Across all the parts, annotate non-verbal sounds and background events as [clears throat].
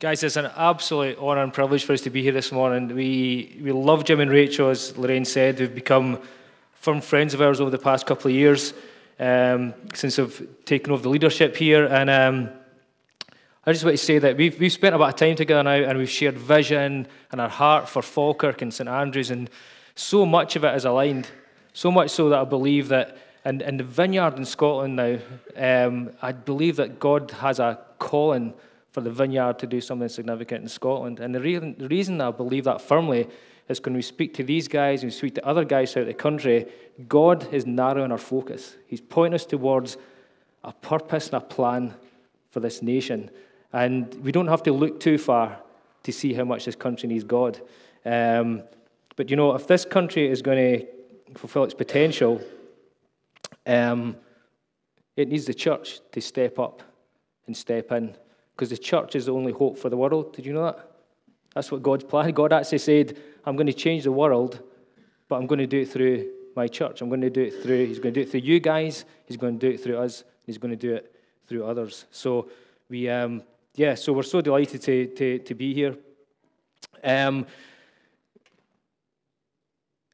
Guys, it's an absolute honour and privilege for us to be here this morning. We, we love Jim and Rachel, as Lorraine said. We've become firm friends of ours over the past couple of years um, since I've taken over the leadership here. And um, I just want to say that we've, we've spent a lot of time together now and we've shared vision and our heart for Falkirk and St Andrews, and so much of it is aligned. So much so that I believe that in, in the vineyard in Scotland now, um, I believe that God has a calling for the vineyard to do something significant in Scotland. And the reason, the reason I believe that firmly is when we speak to these guys and we speak to other guys throughout the country, God is narrowing our focus. He's pointing us towards a purpose and a plan for this nation. And we don't have to look too far to see how much this country needs God. Um, but you know, if this country is going to fulfill its potential, um, it needs the church to step up and step in because the church is the only hope for the world. Did you know that? That's what God's plan. God actually said, I'm going to change the world, but I'm going to do it through my church. I'm going to do it through, He's going to do it through you guys, He's going to do it through us, He's going to do it through others. So we, um, yeah, so we're so delighted to, to, to be here. Um,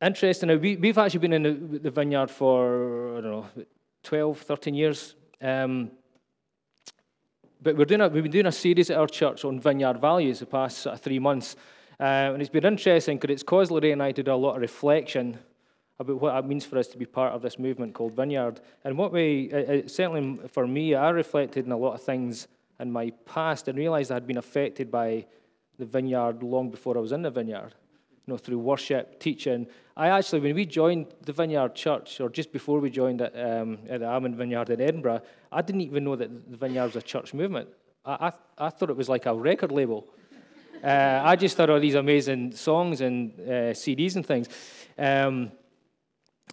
interesting, we, we've actually been in the, the vineyard for, I don't know, 12, 13 years. Um, but we're doing a, we've been doing a series at our church on vineyard values the past sort of three months. Uh, and it's been interesting because it's caused Lorraine and I to do a lot of reflection about what it means for us to be part of this movement called Vineyard. And what we, uh, certainly for me, I reflected on a lot of things in my past and realized I had been affected by the vineyard long before I was in the vineyard you know, through worship, teaching. I actually, when we joined the Vineyard Church, or just before we joined it, um, at the Almond Vineyard in Edinburgh, I didn't even know that the Vineyard was a church movement. I, I, I thought it was like a record label. [laughs] Uh, I just thought all these amazing songs and uh, CDs and things. Um,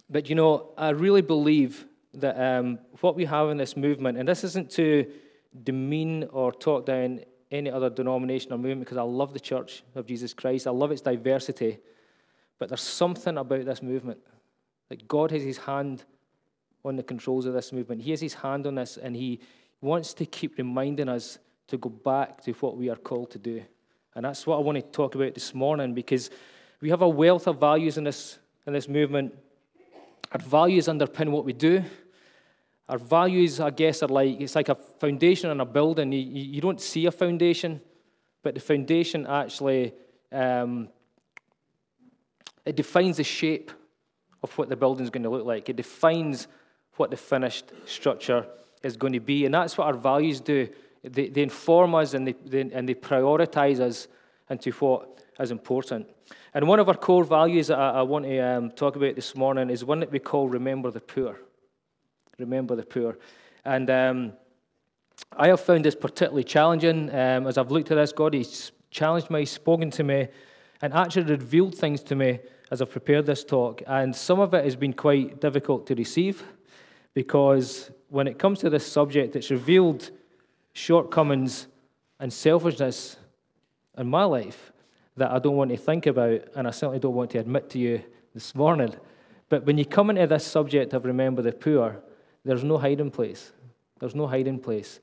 but you know, I really believe that um, what we have in this movement, and this isn't to demean or talk down any other denomination or movement because I love the Church of Jesus Christ. I love its diversity. But there's something about this movement. That God has his hand on the controls of this movement. He has his hand on this, and he wants to keep reminding us to go back to what we are called to do. And that's what I want to talk about this morning because we have a wealth of values in this, in this movement. Our values underpin what we do. Our values, I guess, are like it's like a foundation in a building. You, you don't see a foundation, but the foundation actually um, it defines the shape of what the building is going to look like. It defines what the finished structure is going to be, and that's what our values do. They, they inform us and they, they, and they prioritize us into what is important. And one of our core values that I, I want to um, talk about this morning is one that we call remember the poor remember the poor. And um, I have found this particularly challenging. Um, as I've looked at this, God has challenged me, spoken to me, and actually revealed things to me as I've prepared this talk. And some of it has been quite difficult to receive because when it comes to this subject, it's revealed shortcomings and selfishness in my life that I don't want to think about, and I certainly don't want to admit to you this morning. But when you come into this subject of remember the poor, there's no hiding place. There's no hiding place.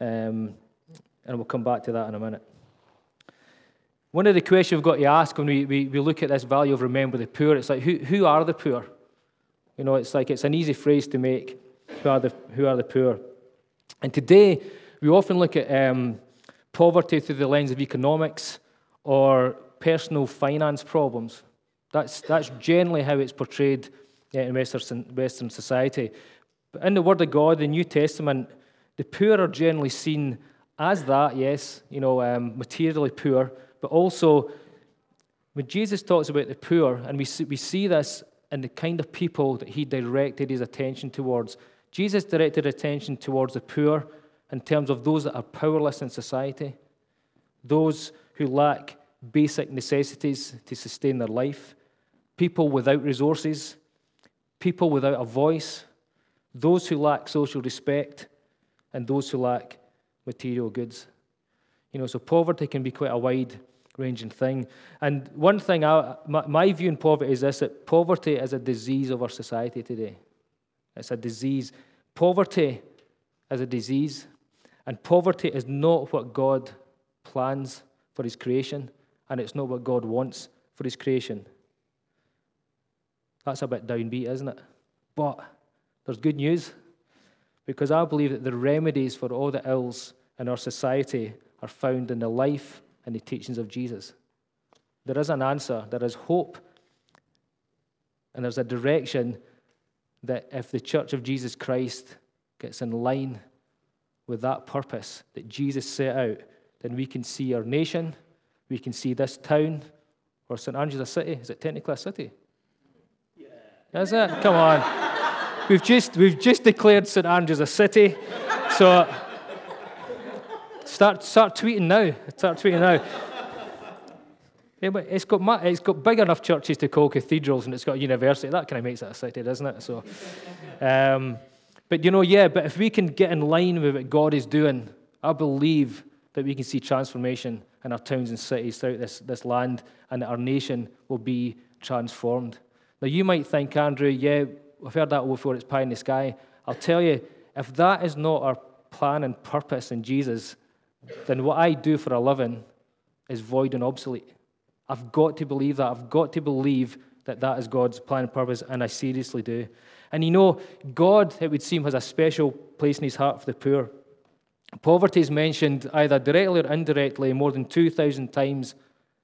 Um, and we'll come back to that in a minute. One of the questions we've got to ask when we, we, we look at this value of remember the poor, it's like, who, who are the poor? You know, it's like it's an easy phrase to make. Who are the, who are the poor? And today, we often look at um, poverty through the lens of economics or personal finance problems. That's, that's generally how it's portrayed in Western, Western society. But in the Word of God, the New Testament, the poor are generally seen as that, yes, you know, um, materially poor, but also when Jesus talks about the poor, and we see, we see this in the kind of people that he directed his attention towards. Jesus directed attention towards the poor in terms of those that are powerless in society, those who lack basic necessities to sustain their life, people without resources, people without a voice, those who lack social respect, and those who lack material goods. You know, so poverty can be quite a wide ranging thing. And one thing, I, my, my view in poverty is this that poverty is a disease of our society today. It's a disease. Poverty is a disease, and poverty is not what God plans for his creation, and it's not what God wants for his creation. That's a bit downbeat, isn't it? But there's good news because I believe that the remedies for all the ills in our society are found in the life and the teachings of Jesus. There is an answer, there is hope, and there's a direction that if the church of Jesus Christ gets in line with that purpose that Jesus set out, then we can see our nation, we can see this town, or St. Andrews a city. Is it technically a city? Yeah. Is it? Come on. We've, just, we've just declared St. Andrews a city. So start, start tweeting now. Start tweeting now. It's got, it's got big enough churches to call cathedrals and it's got a university. That kind of makes it a city, doesn't it? So, um, but you know, yeah, but if we can get in line with what God is doing, I believe that we can see transformation in our towns and cities throughout this, this land and our nation will be transformed. Now, you might think, Andrew, yeah, we've heard that before, it's pie in the sky. I'll tell you, if that is not our plan and purpose in Jesus, then what I do for a living is void and obsolete. I've got to believe that. I've got to believe that that is God's plan and purpose, and I seriously do. And you know, God, it would seem, has a special place in his heart for the poor. Poverty is mentioned either directly or indirectly more than 2,000 times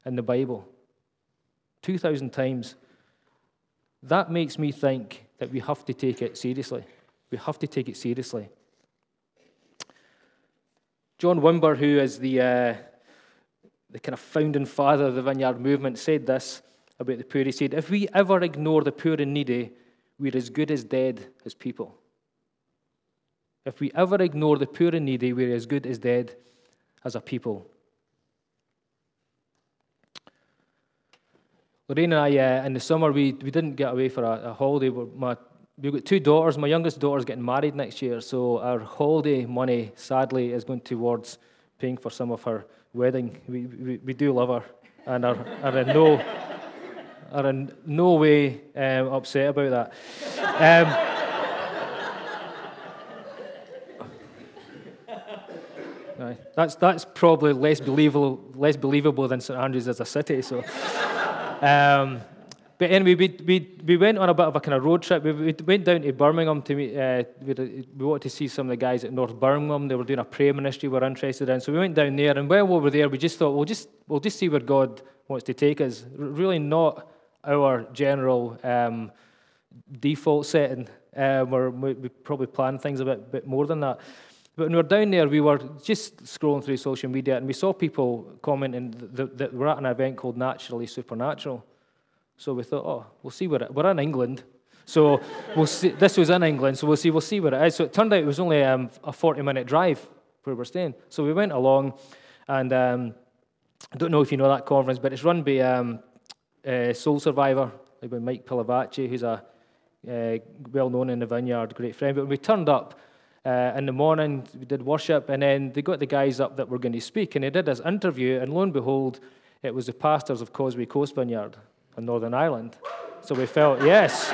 in the Bible. 2,000 times. That makes me think that we have to take it seriously. We have to take it seriously. John Wimber, who is the, uh, the kind of founding father of the Vineyard movement, said this about the poor. He said, If we ever ignore the poor and needy, we're as good as dead as people. If we ever ignore the poor and needy, we're as good as dead as a people. Lorraine and I, uh, in the summer, we, we didn't get away for a, a holiday. My, we've got two daughters. My youngest daughter's getting married next year, so our holiday money, sadly, is going towards paying for some of her wedding. We, we, we do love her and are, are, in, no, are in no way um, upset about that. Um, That's, that's probably less believable, less believable than St Andrews as a city. So. Um, but anyway, we, we, we went on a bit of a kind of road trip. We, we went down to Birmingham to meet, uh, we, wanted to see some of the guys at North Birmingham. They were doing a prayer ministry we were interested in. So we went down there, and while we were there, we just thought, we'll just, we'll just see where God wants to take us. Really not our general um, default setting. Um, we, we probably plan things a bit, bit more than that. But when we were down there, we were just scrolling through social media and we saw people commenting that we're at an event called Naturally Supernatural. So we thought, oh, we'll see what it, we're in England. So we'll see, this was in England, so we'll see, we'll see what it is. So it turned out it was only um, a 40 minute drive where we're staying. So we went along, and um, I don't know if you know that conference, but it's run by um, uh, Soul Survivor, by Mike Pilavachi, who's a uh, well known in the vineyard, great friend. But when we turned up, uh, in the morning, we did worship, and then they got the guys up that were going to speak, and they did this interview, and lo and behold, it was the pastors of Causeway Coast Vineyard in Northern Ireland. So we felt, yes.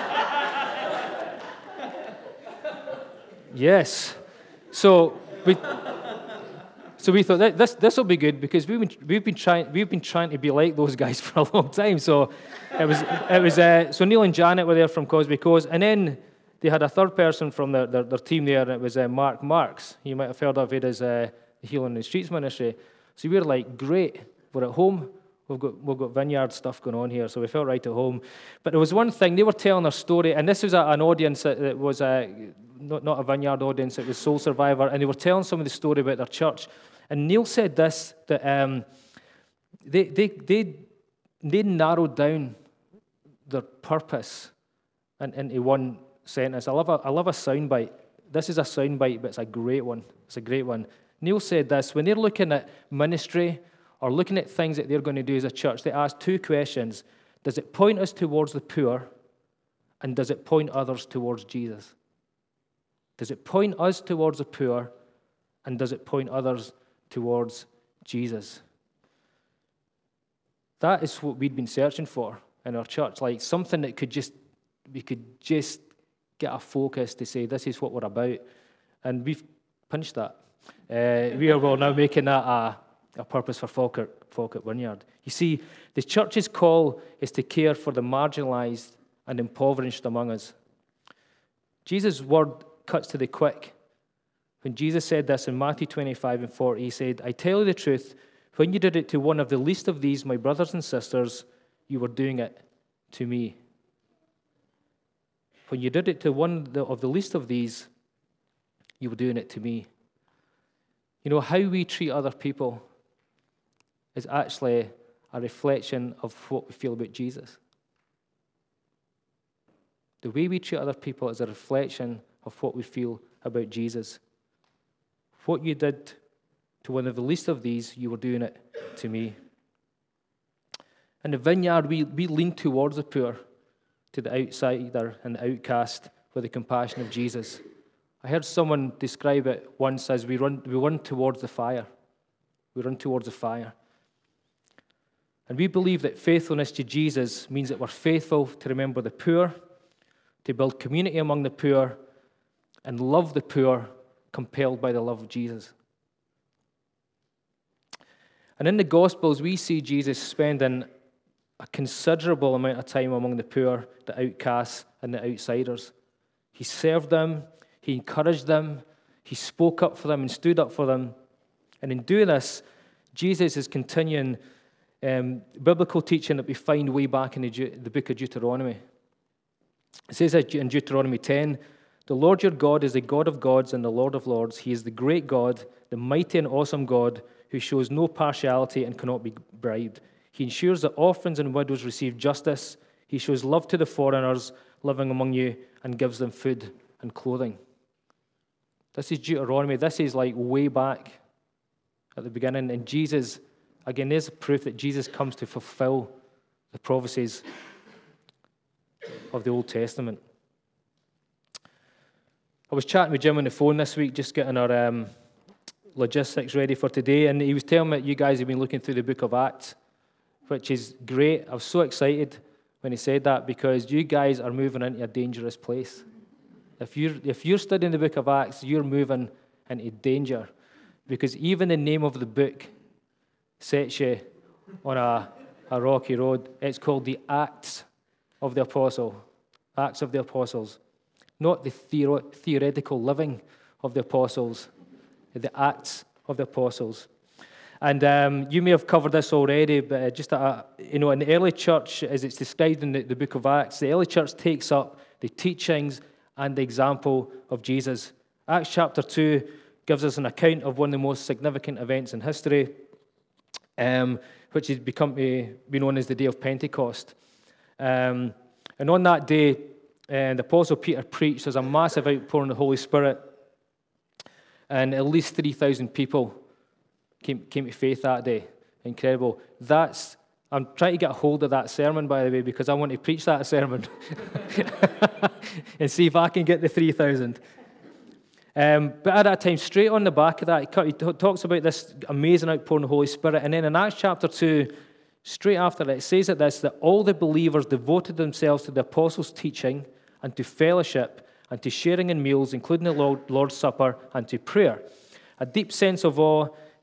yes. So we, so we thought this this will be good because we've been we've been trying we've been trying to be like those guys [laughs] for a long time. So it was it was uh, so Neil and Janet were there from Causeway Coast, and then they had a third person from their, their, their team there, and it was uh, Mark Marsh. You might have heard of it as uh, the Healing in the Streets ministry. So we were like, great, we're at home. We've got, we've got vineyard stuff going on here, so we felt right at home. But there was one thing, they were telling their story, and this was a, an audience that, was a, not, not a vineyard audience, it was Soul Survivor, and they were telling some of the story about their church. And Neil said this that um, they, they, they, they narrowed down their purpose and into one sentence. I love a, I love a soundbite. This is a soundbite, but it's a great one. It's a great one. Neil said this when they're looking at ministry or looking at things that they're going to do as a church, they ask two questions Does it point us towards the poor? And does it point others towards Jesus? Does it point us towards the poor? And does it point others towards Jesus? That is what we'd been searching for in our church, like something that could just, we could just get a focus to say, this is what we're about. And we've punched that. Uh, we are well now making that a, a purpose for Falkirk, Falkirk Vineyard. You see, the church's call is to care for the marginalized and impoverished among us. Jesus' word cuts to the quick. When Jesus said this in Matthew 25 and 40, he said, I tell you the truth, when you did it to one of the least of these, my brothers and sisters, you were doing it to me. When you did it to one of the least of these, you were doing it to me. You know, how we treat other people is actually a reflection of what we feel about Jesus. The way we treat other people is a reflection of what we feel about Jesus. What you did to one of the least of these, you were doing it to me. In the vineyard, we, we lean towards the poor, to the outsider and the outcast with the compassion of Jesus. I heard someone describe it once as we run, we run towards the fire. We run towards the fire. And we believe that faithfulness to Jesus means that we're faithful to remember the poor, to build community among the poor, and love the poor, compelled by the love of Jesus. And in the Gospels, we see Jesus spending a considerable amount of time among the poor, the outcasts, and the outsiders. He served them, he encouraged them, he spoke up for them and stood up for them. And in doing this, Jesus is continuing um, biblical teaching that we find way back in the, the book of Deuteronomy. It says in Deuteronomy 10 The Lord your God is the God of gods and the Lord of lords. He is the great God, the mighty and awesome God who shows no partiality and cannot be bribed. He ensures that orphans and widows receive justice. He shows love to the foreigners living among you and gives them food and clothing. This is Deuteronomy. This is like way back at the beginning. And Jesus Again, there's proof that Jesus comes to fulfill the prophecies of the Old Testament. I was chatting with Jim on the phone this week, just getting our um, logistics ready for today, and he was telling me that you guys have been looking through the book of Acts, which is great. I was so excited when he said that because you guys are moving into a dangerous place. If you're, if you're studying the book of Acts, you're moving into danger because even the name of the book sets you on a, a rocky road. It's called the Acts of the Apostle, Acts of the Apostles, not the theor- theoretical living of the apostles, the Acts of the Apostles. And um, you may have covered this already, but uh, just a, you know, in the early church, as it's described in the, the book of Acts, the early church takes up the teachings and the example of Jesus. Acts chapter 2 gives us an account of one of the most significant events in history um, which has become to be known as the day of Pentecost. Um, and on that day, uh, the Apostle Peter preached. There's a massive outpouring of the Holy Spirit, and at least 3,000 people came, came to faith that day. Incredible. That's I'm trying to get a hold of that sermon, by the way, because I want to preach that [laughs] sermon [laughs] and see if I can get the 3,000. Um, but at that time, straight on the back of that, he talks about this amazing outpouring of the Holy Spirit. And then in Acts chapter 2, straight after that, it says that this that all the believers devoted themselves to the apostles' teaching and to fellowship and to sharing in meals, including the Lord, Lord's Supper, and to prayer. A deep sense of awe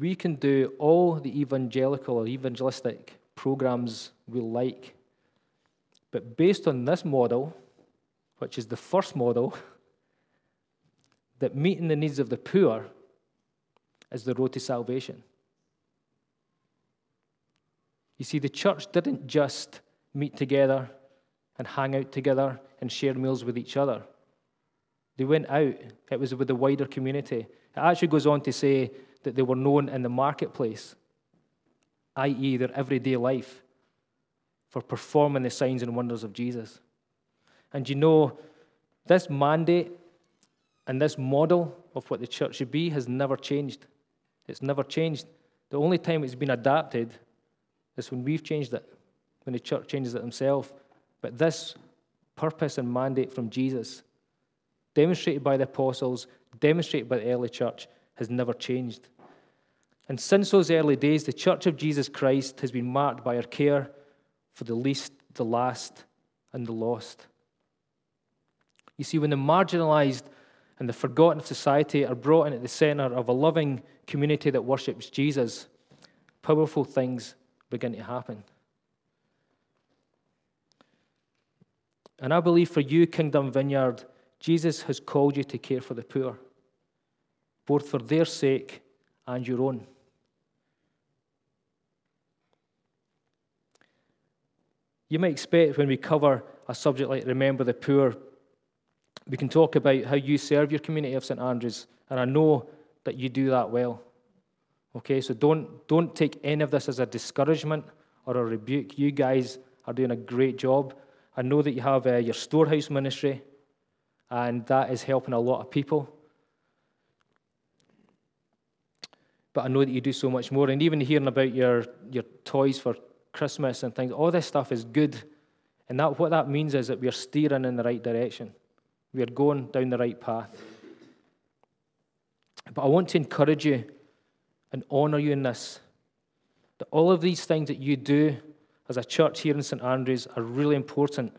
We can do all the evangelical or evangelistic programs we like, but based on this model, which is the first model, that meeting the needs of the poor is the road to salvation. You see, the church didn't just meet together and hang out together and share meals with each other. They went out, it was with the wider community. It actually goes on to say that they were known in the marketplace, i.e., their everyday life, for performing the signs and wonders of Jesus. And you know, this mandate And this model of what the church should be has never changed. It's never changed. The only time it's been adapted is when we've changed it, when the church changes it themselves. But this purpose and mandate from Jesus, demonstrated by the apostles, demonstrated by the early church, has never changed. And since those early days, the Church of Jesus Christ has been marked by our care for the least, the last, and the lost. You see, when the marginalized and the forgotten of society are brought in at the center of a loving community that worships Jesus, powerful things begin to happen. And I believe for you, Kingdom Vineyard, Jesus has called you to care for the poor, both for their sake and your own. You might expect when we cover a subject like Remember the Poor, we can talk about how you serve your community of St. Andrews, and I know that you do that well. Okay, so don't, don't take any of this as a discouragement or a rebuke. You guys are doing a great job. I know that you have uh, your storehouse ministry, and that is helping a lot of people. But I know that you do so much more. And even hearing about your, your toys for Christmas and things, all this stuff is good. And that, what that means is that we are steering in the right direction. We are going down the right path. But I want to encourage you and honor you in this. That all of these things that you do as a church here in St. Andrews are really important.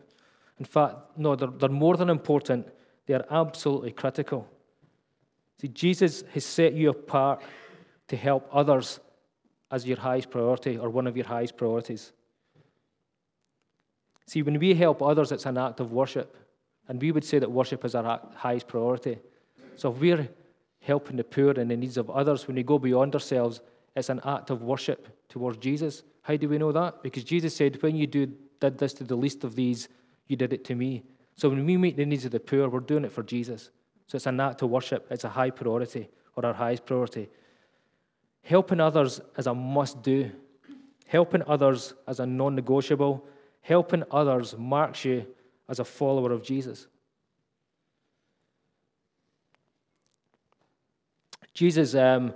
In fact, no, they're, they're more than important, they are absolutely critical. See, Jesus has set you apart to help others as your highest priority or one of your highest priorities. See, when we help others, it's an act of worship. And we would say that worship is our highest priority. So if we're helping the poor and the needs of others, when we go beyond ourselves, it's an act of worship towards Jesus. How do we know that? Because Jesus said, When you do, did this to the least of these, you did it to me. So when we meet the needs of the poor, we're doing it for Jesus. So it's an act of worship. It's a high priority or our highest priority. Helping others is a must do. Helping others as a non negotiable. Helping others marks you as a follower of Jesus. Jesus, um,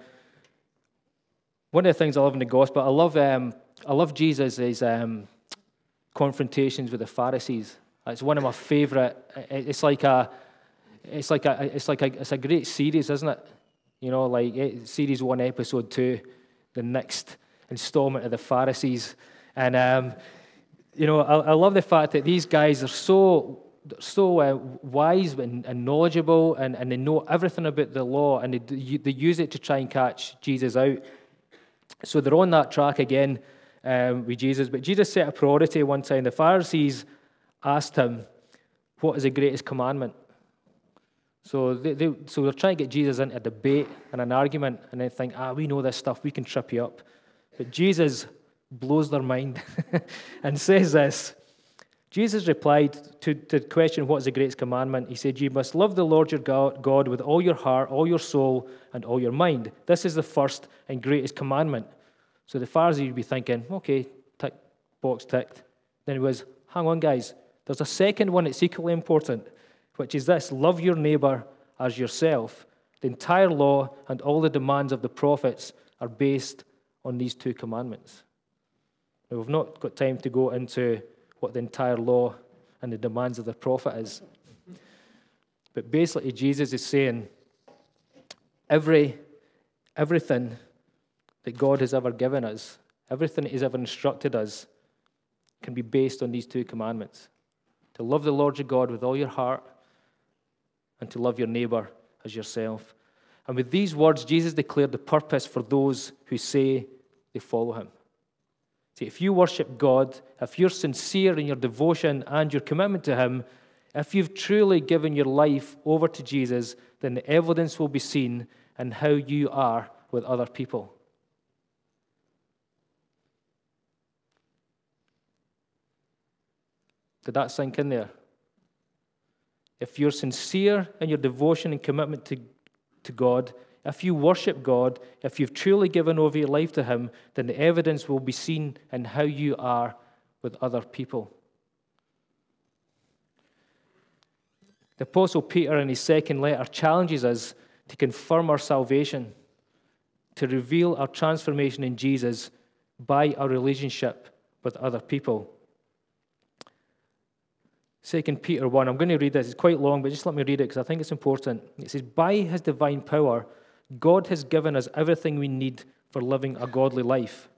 one of the things I love in the gospel, I love, um, I love Jesus' um, confrontations with the Pharisees. It's one of my favorite. It's like a, it's like a, it's like a, it's a great series, isn't it? You know, like eh, series one, episode two, the next installment of the Pharisees. And, um, you know, I, I, love the fact that these guys are so so uh, wise and, and, knowledgeable and, and they know everything about the law and they, they use it to try and catch Jesus out. So they're on that track again um, with Jesus. But Jesus set a priority one time. The Pharisees asked him, What is the greatest commandment? So, they, they, so they're trying to get Jesus into a debate and an argument, and they think, ah, we know this stuff, we can trip you up. But Jesus blows their mind [laughs] and says this. Jesus replied to, to the question, What is the greatest commandment? He said, You must love the Lord your God with all your heart, all your soul, and all your mind. This is the first and greatest commandment. So the Pharisee would be thinking, Okay, tick, box ticked. Then he was, Hang on, guys. There's a second one that's equally important which is this love your neighbor as yourself. The entire law and all the demands of the prophets are based on these two commandments. Now, we've not got time to go into what the entire law and the demands of the prophet is. But basically, Jesus is saying every, everything that God has ever given us, everything that He's ever instructed us, can be based on these two commandments to love the Lord your God with all your heart, and to love your neighbor as yourself. And with these words, Jesus declared the purpose for those who say they follow him. See, if you worship God, if you're sincere in your devotion and your commitment to him, if you've truly given your life over to Jesus, then the evidence will be seen in how you are with other people. Did that sink in there? If you're sincere in your devotion and commitment to, to God, if you worship God, if you've truly given over your life to Him, then the evidence will be seen in how you are with other people. The Apostle Peter, in his second letter, challenges us to confirm our salvation, to reveal our transformation in Jesus by our relationship with other people. 2 Peter 1, I'm going to read this. It's quite long, but just let me read it because I think it's important. It says, By his divine power, God has given us everything we need for living a godly life.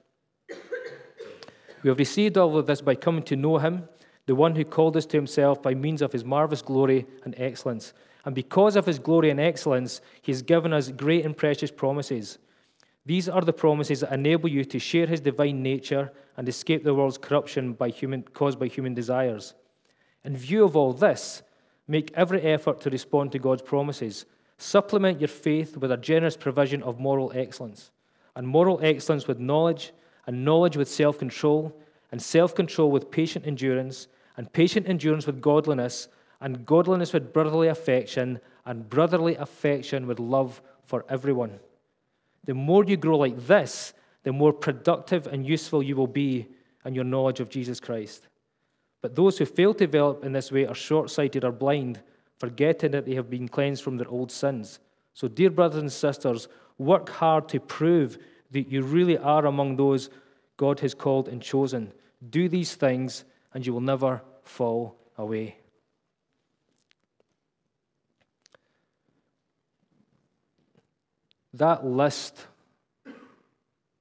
We have received all of this by coming to know him, the one who called us to himself by means of his marvelous glory and excellence. And because of his glory and excellence, he has given us great and precious promises. These are the promises that enable you to share his divine nature and escape the world's corruption by human, caused by human desires. In view of all this, make every effort to respond to God's promises. Supplement your faith with a generous provision of moral excellence, and moral excellence with knowledge, and knowledge with self control, and self control with patient endurance, and patient endurance with godliness, and godliness with brotherly affection, and brotherly affection with love for everyone. The more you grow like this, the more productive and useful you will be in your knowledge of Jesus Christ. But those who fail to develop in this way are short sighted or blind, forgetting that they have been cleansed from their old sins. So, dear brothers and sisters, work hard to prove that you really are among those God has called and chosen. Do these things, and you will never fall away. That list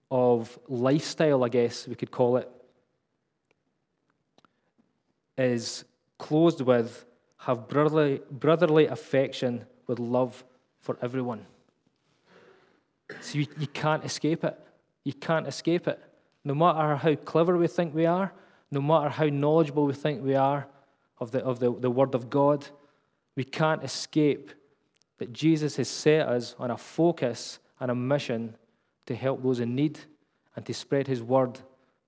of lifestyle, I guess we could call it, is closed with have brotherly, brotherly affection with love for everyone. So you, you can't escape it. You can't escape it. No matter how clever we think we are, no matter how knowledgeable we think we are of the, of the, the Word of God, we can't escape that Jesus has set us on a focus and a mission to help those in need and to spread His Word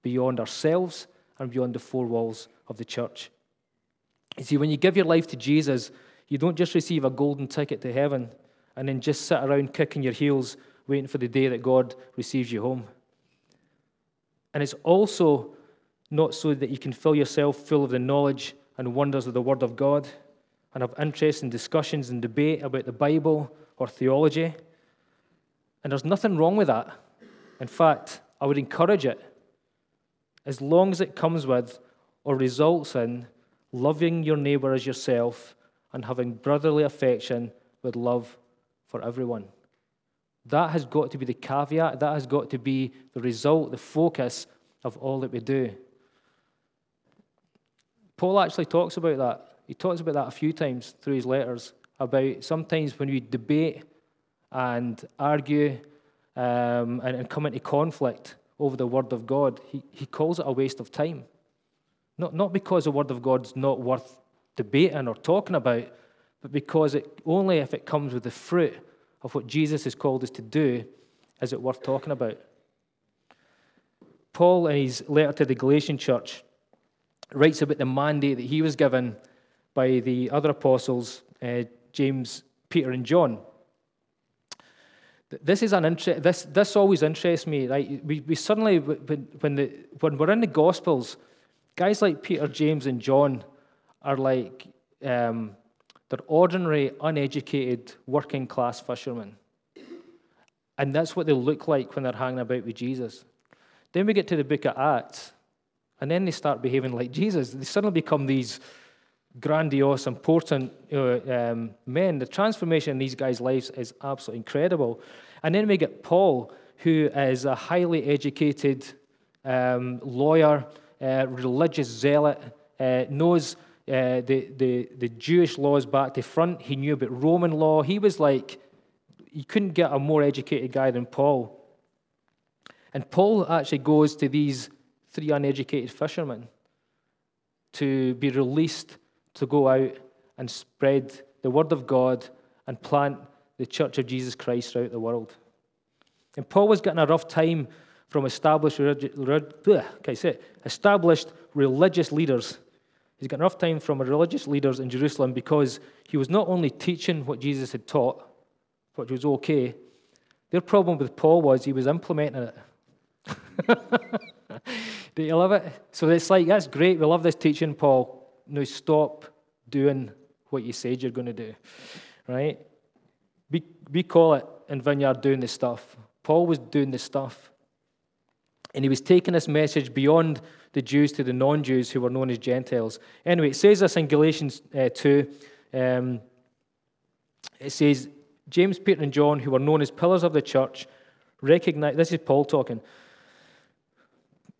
beyond ourselves and beyond the four walls of the church. You see, when you give your life to Jesus, you don't just receive a golden ticket to heaven and then just sit around kicking your heels waiting for the day that God receives you home. And it's also not so that you can fill yourself full of the knowledge and wonders of the Word of God and have interest in discussions and debate about the Bible or theology. And there's nothing wrong with that. In fact, I would encourage it as long as it comes with or results in loving your neighbor as yourself and having brotherly affection with love for everyone. That has got to be the caveat, that has got to be the result, the focus of all that we do. Paul actually talks about that. He talks about that a few times through his letters about sometimes when we debate and argue um, and, and come into conflict over the Word of God, he, he calls it a waste of time. Not, not because the Word of God's not worth debating or talking about, but because it, only if it comes with the fruit of what Jesus has called us to do is it worth talking about. Paul, in his letter to the Galatian church, writes about the mandate that he was given by the other apostles, uh, James, Peter, and John. This is an interest. This this always interests me. Right? We, we suddenly when, the, when we're in the Gospels, guys like Peter, James, and John are like um, they're ordinary, uneducated, working class fishermen. And that's what they look like when they're hanging about with Jesus. Then we get to the book of Acts, and then they start behaving like Jesus. They suddenly become these grandiose, important uh, um, men. The transformation in these guys' lives is absolutely incredible. And then we get Paul, who is a highly educated um, lawyer, religious zealot, uh, knows uh, the, the, the Jewish laws back to front. He knew about Roman law. He was like, you couldn't get a more educated guy than Paul. And Paul actually goes to these three uneducated fishermen to be released to go out and spread the word of God and plant the church of Jesus Christ throughout the world. And Paul was getting a rough time from established, established religious leaders. He's got enough time from religious leaders in Jerusalem because he was not only teaching what Jesus had taught, which was okay, their problem with Paul was he was implementing it. [laughs] Do you love it? So it's like, that's great. We love this teaching, Paul. Now stop doing what you said you're going to do, right? We, we call it in Vineyard doing the stuff. Paul was doing the stuff. And he was taking this message beyond the Jews to the non Jews who were known as Gentiles. Anyway, it says this in Galatians uh, 2. Um, it says, James, Peter, and John, who were known as pillars of the church, recognize this is Paul talking.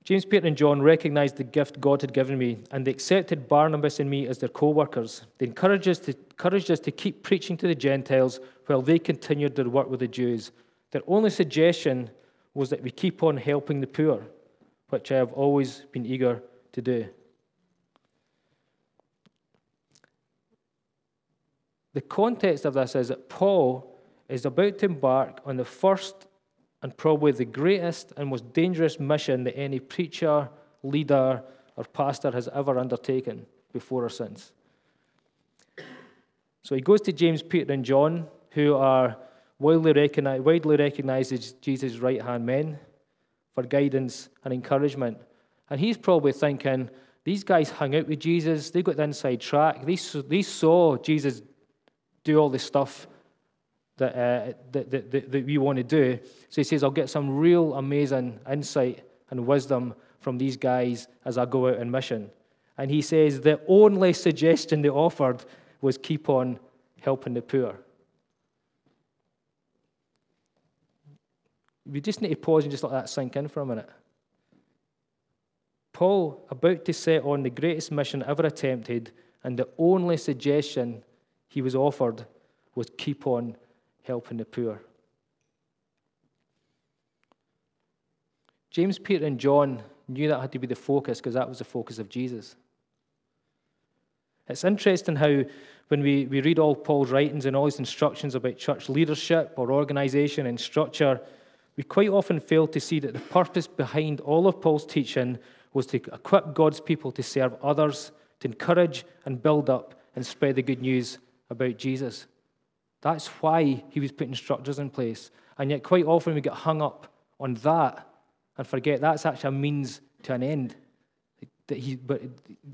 James, Peter, and John recognized the gift God had given me, and they accepted Barnabas and me as their co workers. They encouraged us, to, encouraged us to keep preaching to the Gentiles while they continued their work with the Jews. Their only suggestion was that we keep on helping the poor, which I have always been eager to do. The context of this is that Paul is about to embark on the first and probably the greatest and most dangerous mission that any preacher, leader, or pastor has ever undertaken before or since. So he goes to James, Peter, and John, who are widely recognized, widely recognized as Jesus' right hand men, for guidance and encouragement. And he's probably thinking, these guys hung out with Jesus, they got the inside track, they, they saw Jesus do all this stuff that, uh, that, that, that, that we want to do. So he says, I'll get some real amazing insight and wisdom from these guys as I go out on mission. And he says, the only suggestion they offered was keep on helping the poor. We just need to pause and just let that sink in for a minute. Paul, about to set on the greatest mission ever attempted, and the only suggestion he was offered was keep on helping the poor. James, Peter, and John knew that had to be the focus because that was the focus of Jesus. It's interesting how, when we, we read all Paul's writings and all his instructions about church leadership or organization and structure, we quite often fail to see that the purpose behind all of Paul's teaching was to equip God's people to serve others, to encourage and build up and spread the good news about Jesus. That's why he was putting structures in place. And yet, quite often, we get hung up on that and forget that's actually a means to an end. That he, but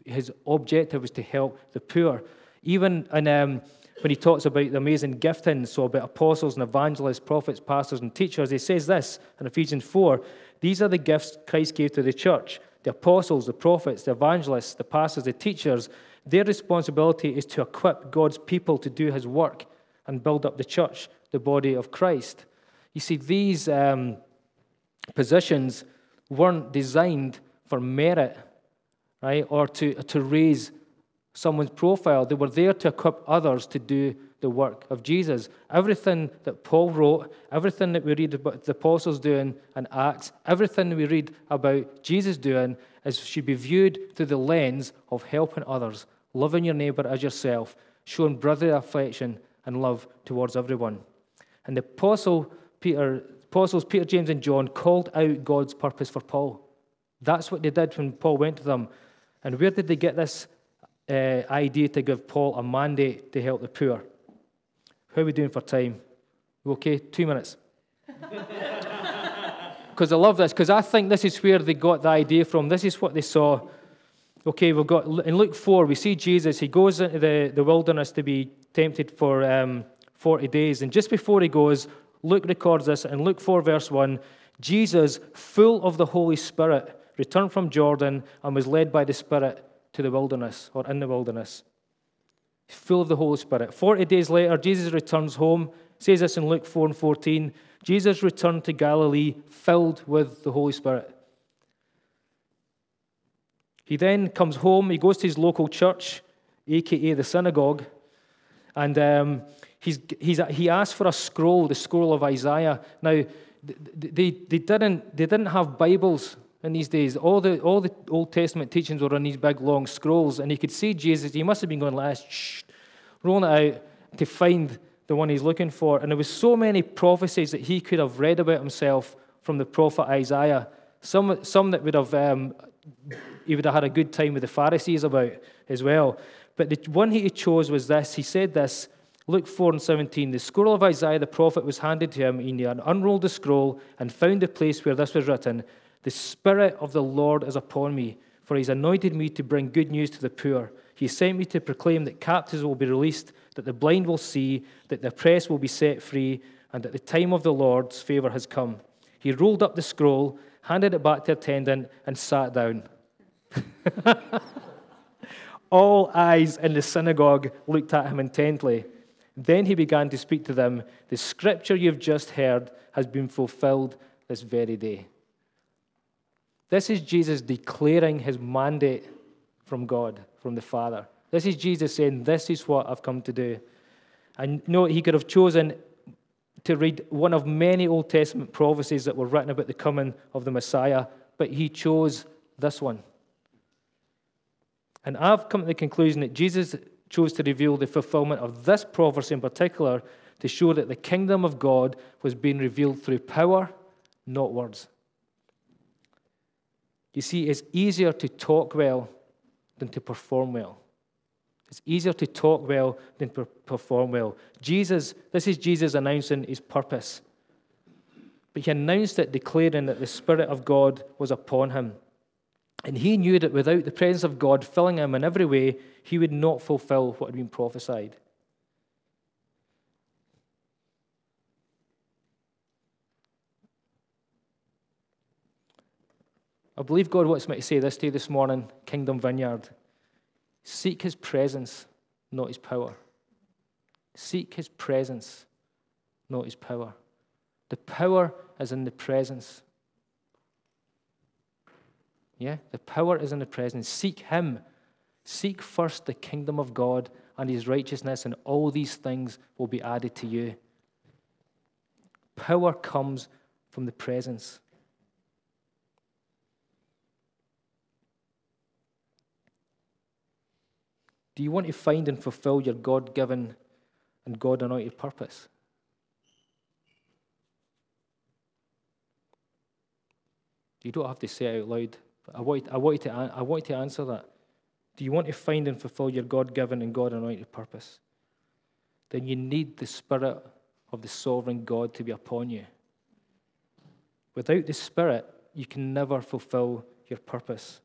his objective was to help the poor. Even in, um, when he talks about the amazing giftings, so about apostles and evangelists, prophets, pastors, and teachers, he says this in Ephesians 4 These are the gifts Christ gave to the church the apostles, the prophets, the evangelists, the pastors, the teachers. Their responsibility is to equip God's people to do his work and build up the church, the body of Christ. You see, these um, positions weren't designed for merit, right, or to, to raise someone's profile. They were there to equip others to do the work of Jesus. Everything that Paul wrote, everything that we read about the apostles doing in Acts, everything we read about Jesus doing is should be viewed through the lens of helping others, loving your neighbor as yourself, showing brotherly affection and love towards everyone. And the apostle Peter, apostles Peter, James, and John called out God's purpose for Paul. That's what they did when Paul went to them. And where did they get this uh, idea to give Paul a mandate to help the poor? How are we doing for time? okay? Two minutes. [laughs] Because I love this, because I think this is where they got the idea from. This is what they saw. Okay, we've got in Luke 4, we see Jesus. He goes into the, the wilderness to be tempted for um, 40 days. And just before he goes, Luke records this in Luke 4, verse 1 Jesus, full of the Holy Spirit, returned from Jordan and was led by the Spirit to the wilderness or in the wilderness. Full of the Holy Spirit. 40 days later, Jesus returns home. says this in Luke 4 and 14. Jesus returned to Galilee filled with the Holy Spirit. He then comes home, he goes to his local church, aka the synagogue, and um, he's, he's, he asked for a scroll, the scroll of Isaiah. Now, they, they, didn't, they didn't have Bibles in these days. All the, all the Old Testament teachings were on these big, long scrolls, and he could see Jesus. He must have been going like shh, rolling it out to find the one he's looking for. And there was so many prophecies that he could have read about himself from the prophet Isaiah. Some, some that would have um, he would have had a good time with the Pharisees about as well. But the one he chose was this. He said this, Luke 4 and 17. The scroll of Isaiah the prophet was handed to him. And he unrolled the scroll and found the place where this was written The Spirit of the Lord is upon me, for he's anointed me to bring good news to the poor. He sent me to proclaim that captives will be released, that the blind will see, that the oppressed will be set free, and that the time of the Lord's favor has come. He rolled up the scroll, handed it back to the attendant, and sat down. [laughs] All eyes in the synagogue looked at him intently. Then he began to speak to them The scripture you've just heard has been fulfilled this very day. This is Jesus declaring his mandate from God, from the Father. This is Jesus saying, This is what I've come to do. And no, he could have chosen to read one of many Old Testament prophecies that were written about the coming of the Messiah, but he chose this one. And I've come to the conclusion that Jesus chose to reveal the fulfillment of this prophecy in particular to show that the kingdom of God was being revealed through power, not words. You see, it's easier to talk well than to perform well. It's easier to talk well than to perform well. Jesus, this is Jesus announcing his purpose. But he announced it, declaring that the Spirit of God was upon him. And he knew that without the presence of God filling him in every way, he would not fulfill what had been prophesied. I believe God wants me to say this to you this morning, Kingdom Vineyard. Seek his presence, not his power. Seek his presence, not his power. The power is in the presence. Yeah, the power is in the presence. Seek him. Seek first the kingdom of God and his righteousness, and all these things will be added to you. Power comes from the presence. Do you want to find and fulfill your God given and God anointed purpose? You don't have to say it out loud. I want, I, want to, I want to answer that. Do you want to find and fulfill your God given and God anointed purpose? Then you need the Spirit of the sovereign God to be upon you. Without the Spirit, you can never fulfill your purpose.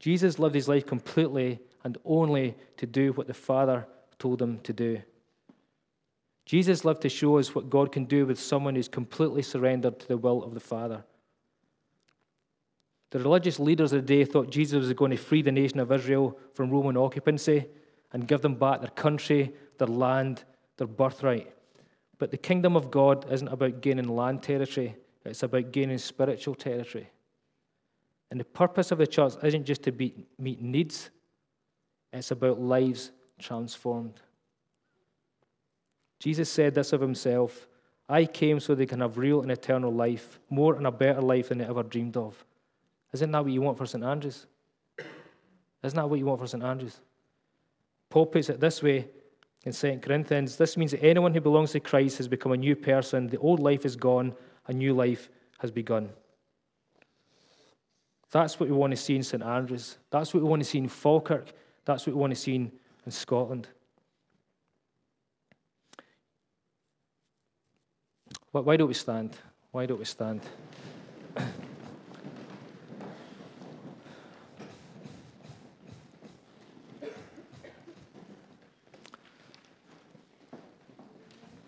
Jesus lived his life completely and only to do what the Father told him to do. Jesus lived to show us what God can do with someone who's completely surrendered to the will of the Father. The religious leaders of the day thought Jesus was going to free the nation of Israel from Roman occupancy and give them back their country, their land, their birthright. But the kingdom of God isn't about gaining land territory, it's about gaining spiritual territory. And the purpose of the church isn't just to meet, needs, it's about lives transformed. Jesus said this of himself I came so they can have real and eternal life, more and a better life than they ever dreamed of. Isn't that what you want for St. Andrews? Isn't that what you want for St. Andrews? Paul puts it this way in 2 Corinthians this means that anyone who belongs to Christ has become a new person. The old life is gone, a new life has begun. That's what we want to see in St Andrews. That's what we want to see in Falkirk. That's what we want to see in, Scotland. Why don't we stand? Why don't we stand? [clears throat]